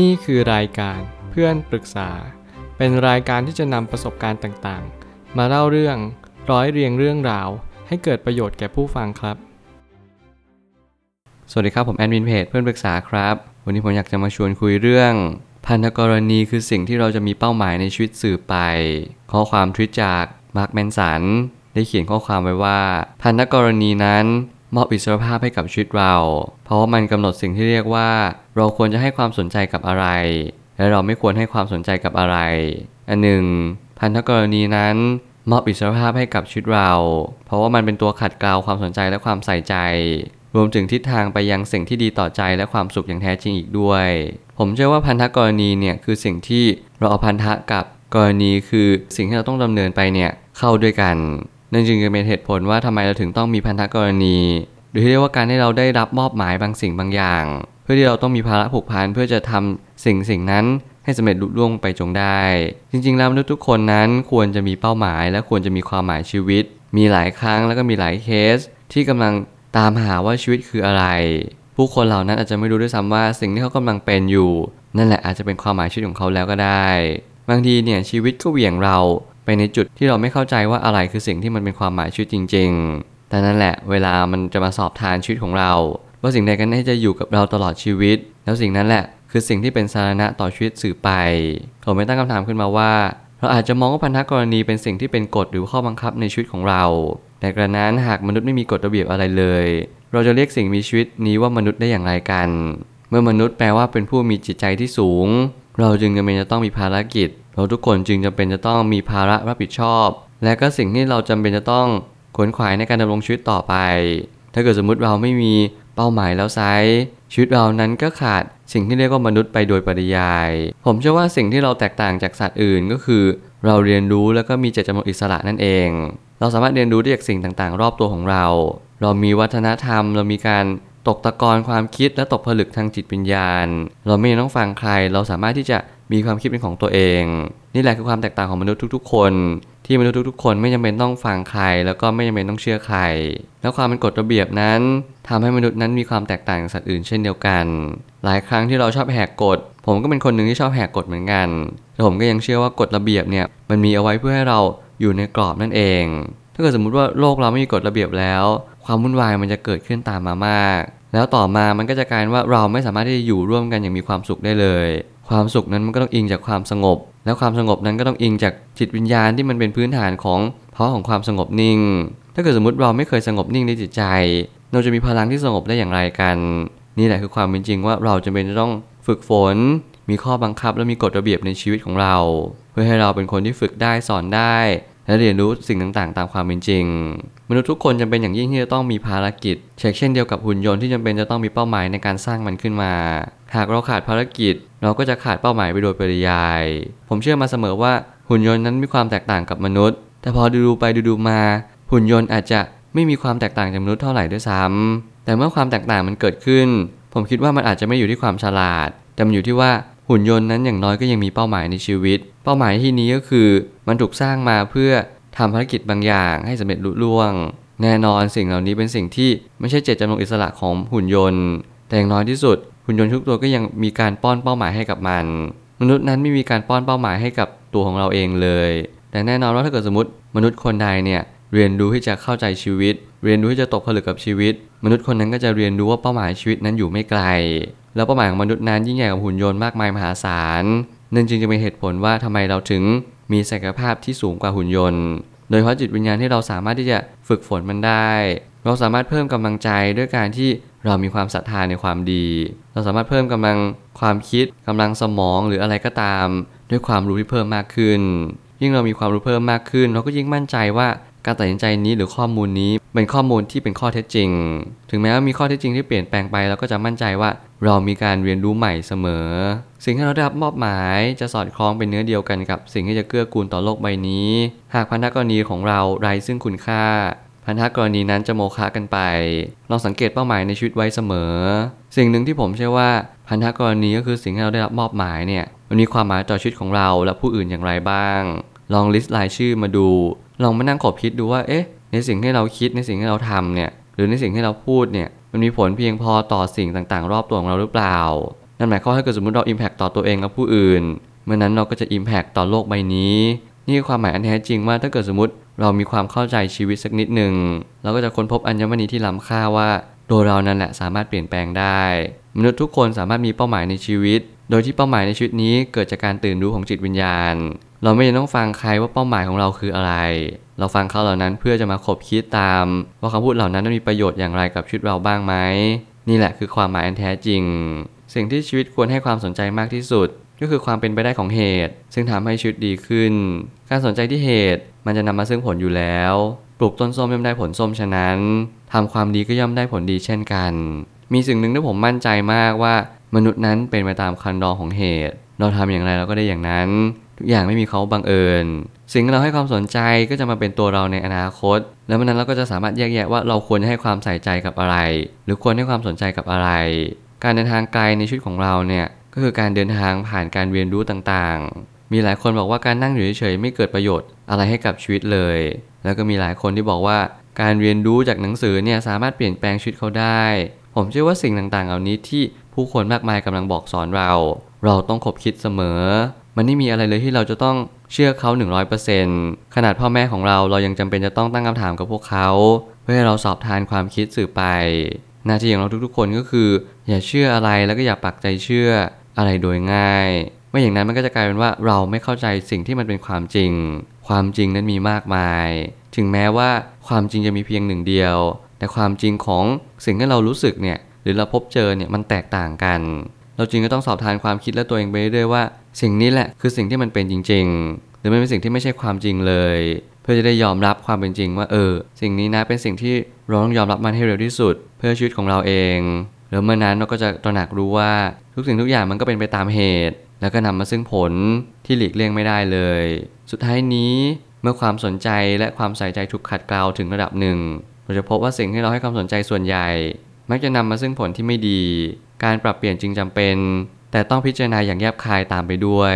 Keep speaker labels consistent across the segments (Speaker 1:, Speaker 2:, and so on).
Speaker 1: นี่คือรายการเพื่อนปรึกษา เป็นรายการที่จะนำประสบการณ์ต่างๆ มาเล่าเรื่องร้อยเรียงเรื่องราว ให้เกิดประโยชน์แก่ผู้ฟังครับ
Speaker 2: สวัสดีครับผมแอดมินเพจเพื่อนปรึกษาครับ วันนี้ผมอยากจะมาชวนคุยเรื่อง พันธกรณีคือสิ่งที่เราจะมีเป้าหมายในชีวิตสื่อไป ข้อความทวิตจากมาร์คแมนสันได้เขียนข้อความไว้ว่า พันธกรณีนั้น มอบอิสรภาพให้กับชีวิตเรา เพราะว่ามันกำหนดสิ่งที่เรียกว่า เราควรจะให้ความสนใจกับอะไร และเราไม่ควรให้ความสนใจกับอะไร อันหนึ่ง พันธกรณีนั้นมอบอิสรภาพให้กับชีวิตเรา เพราะว่ามันเป็นตัวขัดเกลาความสนใจและความใส่ใจ รวมถึงทิศทางไปยังสิ่งที่ดีต่อใจและความสุขอย่างแท้จริงอีกด้วย ผมเชื่อว่าพันธกรณีเนี่ยคือสิ่งที่เราเอาพันธะกับกรณีคือสิ่งที่เราต้องดำเนินไปเนี่ยเข้าด้วยกัน นั่นจึงจะเป็นเหตุผลว่าทำไมเราถึงต้องมีพันธกรณี หรือที่เรียกว่าการที่เราได้รับมอบหมายบางสิ่งบางอย่าง เพื่อที่เราต้องมีภาระผูกพันเพื่อจะทำสิ่งสิ่งนั้นให้สำเร็จลุล่วงไปจงได้ จริงๆ แล้วมนุษย์ทุกคนนั้นควรจะมีเป้าหมาย และควรจะมีความหมายชีวิต มีหลายครั้งแล้วก็มีหลายเคส ที่กำลังตามหาว่าชีวิตคืออะไร ผู้คนเหล่านั้นอาจจะไม่รู้ด้วยซ้ำว่าสิ่งที่เขากำลังเป็นอยู่ นั่นแหละอาจจะเป็นความหมายชีวิตของเขาแล้วก็ได้ บางทีเนี่ยชีวิตก็เหวี่ยงเรา ไปในจุดที่เราไม่เข้าใจว่าอะไรคือสิ่งที่มันเป็นความหมายชีวิตจริง ๆ แต่นั่นแหละเวลามันจะมาสอบทานชีวิตของเรา ว่าสิ่งใดกันแน่จะอยู่กับเราตลอดชีวิต แล้วสิ่งนั้นแหละคือสิ่งที่เป็นสาระต่อชีวิตสื่อไปผมไม่ตั้งคำถามขึ้นมาว่า เราอาจจะมองว่าพันธกรณีเป็นสิ่งที่เป็นกฎหรือข้อบังคับในชีวิตของเรา แต่กระนั้นหากมนุษย์ไม่มีกฎระเบียบอะไรเลย เราจะเรียกสิ่งมีชีวิตนี้ว่ามนุษย์ได้อย่างไรกัน เมื่อมนุษย์แปลว่าเป็นผู้มีจิตใจที่สูง เราจึงจำเป็นจะต้องมีภารกิจ เราทุกคนจึงจำเป็นจะต้องมีภาระรับผิดชอบ และก็สิ่งที่เราจำเป็นจะต้องขวนขวายในการดำรงชีวิตต่อไป ถ้าเกิดสมมุติเราไม่มีเป้าหมายแล้วไซชีวิตเรานั้นก็ขาดสิ่งที่เรียกว่ามนุษย์ไปโดยปริยาย ผมเชื่อว่าสิ่งที่เราแตกต่างจากสัตว์อื่นก็คือ เราเรียนรู้แล้วก็มีเจตจำนงอิสระนั่นเอง เราสามารถเรียนรู้ได้จากสิ่งต่างๆ รอบตัวของเรา เรามีวัฒนธรรม เรามีการตกตะกอนความคิดและตกผลึกทางจิตวิญญาณ เราไม่ต้องฟังใคร เราสามารถที่จะ มีความคิดเป็นของตัวเอง นี่แหละคือความแตกต่างของมนุษย์ทุก ๆ คน ที่มนุษย์ทุกๆ คนไม่จำเป็นต้องฟังใคร แล้วก็ไม่จำเป็นต้องเชื่อใคร แล้วความเป็นกฎระเบียบนั้นทำให้มนุษย์นั้นมีความแตกต่างจากสัตว์อื่นเช่นเดียวกัน หลายครั้งที่เราชอบแหกกฎ ผมก็เป็นคนหนึ่งที่ชอบแหกกฎเหมือนกันแต่ผมก็ยังเชื่อว่ากฎระเบียบเนี่ยมันมีเอาไว้เพื่อให้เราอยู่ในกรอบนั่นเอง ถ้าเกิดสมมุติว่าโลกเราไม่มีกฎระเบียบแล้ว ความวุ่นวายมันจะเกิดขึ้นตามมามาก แล้วต่อมามันก็จะกลายว่าเราไม่สามารถที่จะอยู่ร่วมกันอย่างมีความสุขได้เลย ความสุขนั้นมันก็ต้องอิงจากความสงบ แล้วความสงบนั้นก็ต้องอิงจากจิตวิญญาณที่มันเป็นพื้นฐานของเพราะของความสงบนิ่ง ถ้าเกิดสมมติเราไม่เคยสงบนิ่งในจิตใจ เราจะมีพลังที่สงบได้อย่างไรกัน นี่แหละคือความเป็นจริงว่าเราจะเป็นจะต้องฝึกฝน มีข้อบังคับและมีกฎระเบียบในชีวิตของเรา เพื่อให้เราเป็นคนที่ฝึกได้สอนได้ และเรียนรู้สิ่งต่างๆ ตามความเป็นจริง มนุษย์ทุกคนจำเป็นอย่างยิ่งที่จะต้องมีภารกิจ เช่นเช่นเดียวกับหุ่นยนต์ที่จำเป็นจะต้องมีเป้าหมายในการสร้างมันขึ้นมา หากเราขาดภารกิจ เราก็จะขาดเป้าหมายไปโดยปริยาย ผมเชื่อมาเสมอว่าหุ่นยนต์นั้นมีความแตกต่างกับมนุษย์ แต่พอดูไปดูมา หุ่นยนต์อาจจะไม่มีความแตกต่างจากมนุษย์เท่าไหร่ด้วยซ้ำแต่เมื่อความแตกต่างมันเกิดขึ้น ผมคิดว่ามันอาจจะไม่อยู่ที่ความฉลาด แต่มันอยู่ที่ว่า หุ่นยนต์นั้นอย่างน้อยก็ยังมีเป้าหมายในชีวิต เป้าหมายที่นี้ก็คือ มันถูกสร้างมาเพื่อทำภารกิจบางอย่างให้สำเร็จลุล่วง แน่นอนสิ่งเหล่านี้เป็นสิ่งที่ไม่ใช่เจตจำนงอิสระของหุ่นยนต์ แต่อย่างน้อยที่สุด หุ่นยนต์ทุกตัวก็ยังมีการป้อนเป้าหมายให้กับมัน มนุษย์นั้นไม่มีการป้อนเป้าหมายให้กับตัวของเราเองเลย แต่แน่นอนว่าถ้าเกิดสมมติมนุษย์คนใดเนี่ย เรียนรู้ที่จะเข้าใจชีวิต เรียนรู้ที่จะตกผลึกกับชีวิต มนุษย์คนนั้นก็จะเรียนรู้ว่าเป้าหมายชีวิตนั้นอยู่ไม่ไกล แล้วเป้าหมายของมนุษย์นั้นยิ่งใหญ่กว่าหุ่นยนต์มากมายมหาศาลนั่นจึงจะเป็นเหตุผลว่าทำไมเราถึงมีศักยภาพที่สูงกว่าหุ่นยนต์ โดยเฉพาะจิตวิญญาณที่เราสามารถที่จะฝึกฝนมันได้ เราสามารถเพิ่มกำลังใจด้วยการที่เรามีความศรัทธาในความดี เราสามารถเพิ่มกำลังความคิดกำลังสมองหรืออะไรก็ตาม ด้วยความรู้ที่เพิ่มมากขึ้น ยิ่งเรามีความรู้เพิ่มมากขึ้น เราก็ยิ่งมั่นใจว่า การตัดสินใจนี้หรือข้อมูลนี้เป็นข้อมูลที่เป็นข้อเท็จจริง ถึงแม้ว่ามีข้อเท็จจริงที่เปลี่ยนแปลงไปเราก็จะมั่นใจว่าเรามีการเรียนรู้ใหม่เสมอ สิ่งที่เราได้รับมอบหมายจะสอดคล้องเป็นเนื้อเดียวกันกับ สิ่งที่จะเกื้อกูลต่อโลกใบนี้ หากพันธกรณีของเราไร้ซึ่งคุณค่า พันธกรณีนั้นจะโมฆะกันไป เราสังเกตเป้าหมายในชีวิตไว้เสมอ สิ่งหนึ่งที่ผมเชื่อว่าพันธกรณีก็คือสิ่งที่เราได้รับมอบหมายเนี่ยมันมีความหมายต่อชีวิตของเราและผู้อื่นอย่างไรบ้างลองลิสต์รายชื่อมาดู ลองมานั่งขบคิดดูว่า เอ๊ะ ในสิ่งที่เราคิดในสิ่งที่เราทำเนี่ย หรือในสิ่งที่เราพูดเนี่ย มันมีผลเพียงพอต่อสิ่งต่างๆ รอบตัวของเราหรือเปล่า นั่นหมายความว่าถ้าเกิดสมมติเรา Impact ต่อตัวเองและผู้อื่น เมื่อนั้นเราก็จะ Impact ต่อโลกใบนี้ นี่คือความหมายอันแท้จริงว่าถ้าเกิดสมมติเรามีความเข้าใจชีวิตสักนิดหนึ่งเราก็จะค้นพบอัญมณีที่ล้ำค่าว่าตัวเรานั่นแหละสามารถเปลี่ยนแปลงได้ มนุษย์ทุกคนสามารถมีเป้าหมายในชีวิต โดยที่เป้าหมายในชีวิตนี้เกิดจากการตื่นรู้ของจิตวิญญาณ เราไม่จำต้องฟังใครว่าเป้าหมายของเราคืออะไร เราฟังเขาเหล่านั้นเพื่อจะมาคบคิดตาม ว่าคำพูดเหล่านั้นมีประโยชน์อย่างไรกับชีวิตเราบ้างไหมนี่แหละคือความหมายอันแท้จริง สิ่งที่ชีวิตควรให้ความสนใจมากที่สุด ก็คือความเป็นไปได้ของเหตุ ซึ่งทำให้ชีวิตดีขึ้น การสนใจที่เหตุมันจะนำมาซึ่งผลอยู่แล้ว ปลูกต้นส้มย่อมได้ผลส้มฉะนั้นทำความดีก็ย่อมได้ผลดีเช่นกัน มีสิ่งหนึ่งที่ผมมั่นใจมากว่า มนุษย์นั้นเป็นไปตามคันรองของเหตุ เราทำอย่างไรเราก็ได้อย่างนั้น ทุกอย่างไม่มีเขาบังเอิญ สิ่งที่เราให้ความสนใจก็จะมาเป็นตัวเราในอนาคต แล้วมันนั้นเราก็จะสามารถแยกแยะว่าเราควรให้ความใส่ใจกับอะไร หรือควรให้ความสนใจกับอะไร การเดินทางไกลในชีวิตของเราเนี่ยก็คือการเดินทางผ่านการเรียนรู้ต่างๆ มีหลายคนบอกว่าการนั่งอยู่เฉยๆไม่เกิดประโยชน์อะไรให้กับชีวิตเลย แล้วก็มีหลายคนที่บอกว่าการเรียนรู้จากหนังสือเนี่ยสามารถเปลี่ยนแปลงชีวิตเขาได้ ผมเชื่อว่าสิ่งต่างๆ เหล่านี้ที่ผู้คนมากมายกำลังบอกสอนเรา เราต้องคบคิดเสมอ มันไม่มีอะไรเลยที่เราจะต้องเชื่อเขา 100%ขนาดพ่อแม่ของเราเรายังจำเป็นจะต้องตั้งคำถามกับพวกเขา เพื่อให้เราสอบทานความคิดสื่อไป หน้าที่ของเราทุกๆ คนก็คือ อย่าเชื่ออะไรแล้วก็อย่าปักใจเชื่ออะไรโดยง่ายไม่อย่างนั้นมันก็จะกลายเป็นว่าเราไม่เข้าใจสิ่งที่มันเป็นความจริง ความจริงนั้นมีมากมาย ถึงแม้ว่าความจริงจะมีเพียงหนึ่งเดียว แต่ความจริงของสิ่งที่เรารู้สึกเนี่ยหรือเราพบเจอเนี่ยมันแตกต่างกัน เราจริงก็ต้องสอบทานความคิดและตัวเองไปเรื่อยว่า สิ่งนี้แหละคือสิ่งที่มันเป็นจริง ๆ หรือไมันเป็นสิ่งที่ไม่ใช่ความจริงเลย เพื่อจะได้ยอมรับความเป็นจริงว่าเออ สิ่งนี้นะเป็นสิ่งที่เราต้องยอมรับมันให้เร็วที่สุด เพื่อชีวิตของเราเองแล้วเมื่อนั้นเราก็จะตระหนักรู้ว่าทุกสิ่งทุกอย่างมันก็เป็นไปตามเหตุ แล้วก็นำมาซึ่งผลที่หลีกเลี่ยงไม่ได้เลย สุดท้ายนี้เมื่อความสนใจและความใส่ใจถูกขัดเกลาถึงระดับหนึ่ง เราจะพบว่าสิ่งที่เราให้ความสนใจส่วนใหญ่ มักจะนำมาซึ่งผลที่ไม่ดี การปรับเปลี่ยนจึงจำเป็น แต่ต้องพิจารณาอย่างแยบคายตามไปด้วย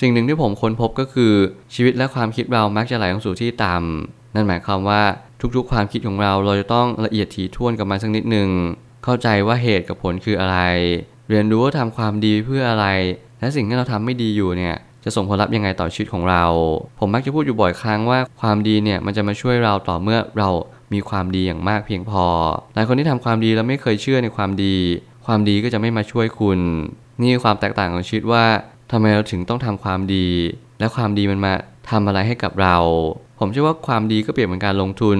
Speaker 2: สิ่งหนึ่งที่ผมค้นพบก็คือ ชีวิตและความคิดเรามักจะไหลลงสู่ที่ต่ำนั่นหมายความว่าทุกๆ ความคิดของเราเราจะต้องละเอียดถี่ถ้วนกับมันสักนิดหนึ่งเข้าใจว่าเหตุกับผลคืออะไร เรียนรู้ว่าทำความดีเพื่ออะไร และสิ่งที่เราทำไม่ดีอยู่เนี่ยจะส่งผลลัพธ์ยังไงต่อชีวิตของเรา ผมมักจะพูดอยู่บ่อยครั้งว่าความดีเนี่ยมันจะมาช่วยเราต่อเมื่อเรามีความดีอย่างมากเพียงพอ หลายคนที่ทำความดีแล้วไม่เคยเชื่อในความดี ความดีก็จะไม่มาช่วยคุณ นี่ความแตกต่างของชีวิตว่าทำไมเราถึงต้องทำความดี และความดีมันมาทำอะไรให้กับเรา ผมเชื่อว่าความดีก็เปรียบเหมือนการลงทุน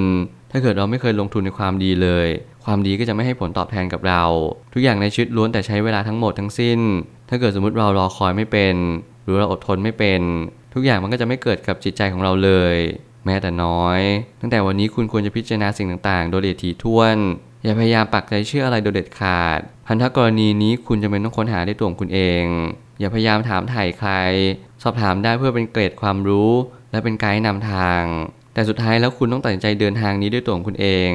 Speaker 2: ถ้าเกิดเราไม่เคยลงทุนในความดีเลย ความดีก็จะไม่ให้ผลตอบแทนกับเรา ทุกอย่างในชีวิตล้วนแต่ใช้เวลาทั้งหมดทั้งสิ้น ถ้าเกิดสมมติเรารอคอยไม่เป็น หรือเราอดทนไม่เป็น ทุกอย่างมันก็จะไม่เกิดกับจิตใจของเราเลย แม้แต่น้อย ตั้งแต่วันนี้คุณควรจะพิจารณาสิ่งต่างๆ โดยละเอียดถี่ถ้วน อย่าพยายามปักใจเชื่ออะไรโดยเด็ดขาด พันธกรณีนี้คุณจะเป็นต้องค้นหาด้วยตัวของคุณเอง อย่าพยายามถามถ่ายใคร สอบถามได้เพื่อเป็นเกรดความรู้ และเป็นไกด์นำทาง แต่สุดท้ายแล้วคุณต้องตัดสินใจเดินทางนี้ด้วยตัวของคุณเอง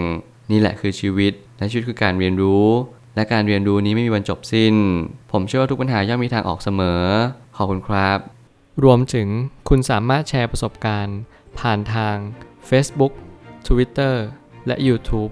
Speaker 2: นี่แหละคือชีวิต และชีวิตคือการเรียนรู้ และการเรียนรู้นี้ไม่มีวันจบสิ้น ผมเชื่อว่าทุกปัญหาย่อมมีทางออกเสมอ ขอบคุณครับ
Speaker 1: รวมถึงคุณสามารถแชร์ประสบการณ์ ผ่านทาง Facebook Twitter และ YouTube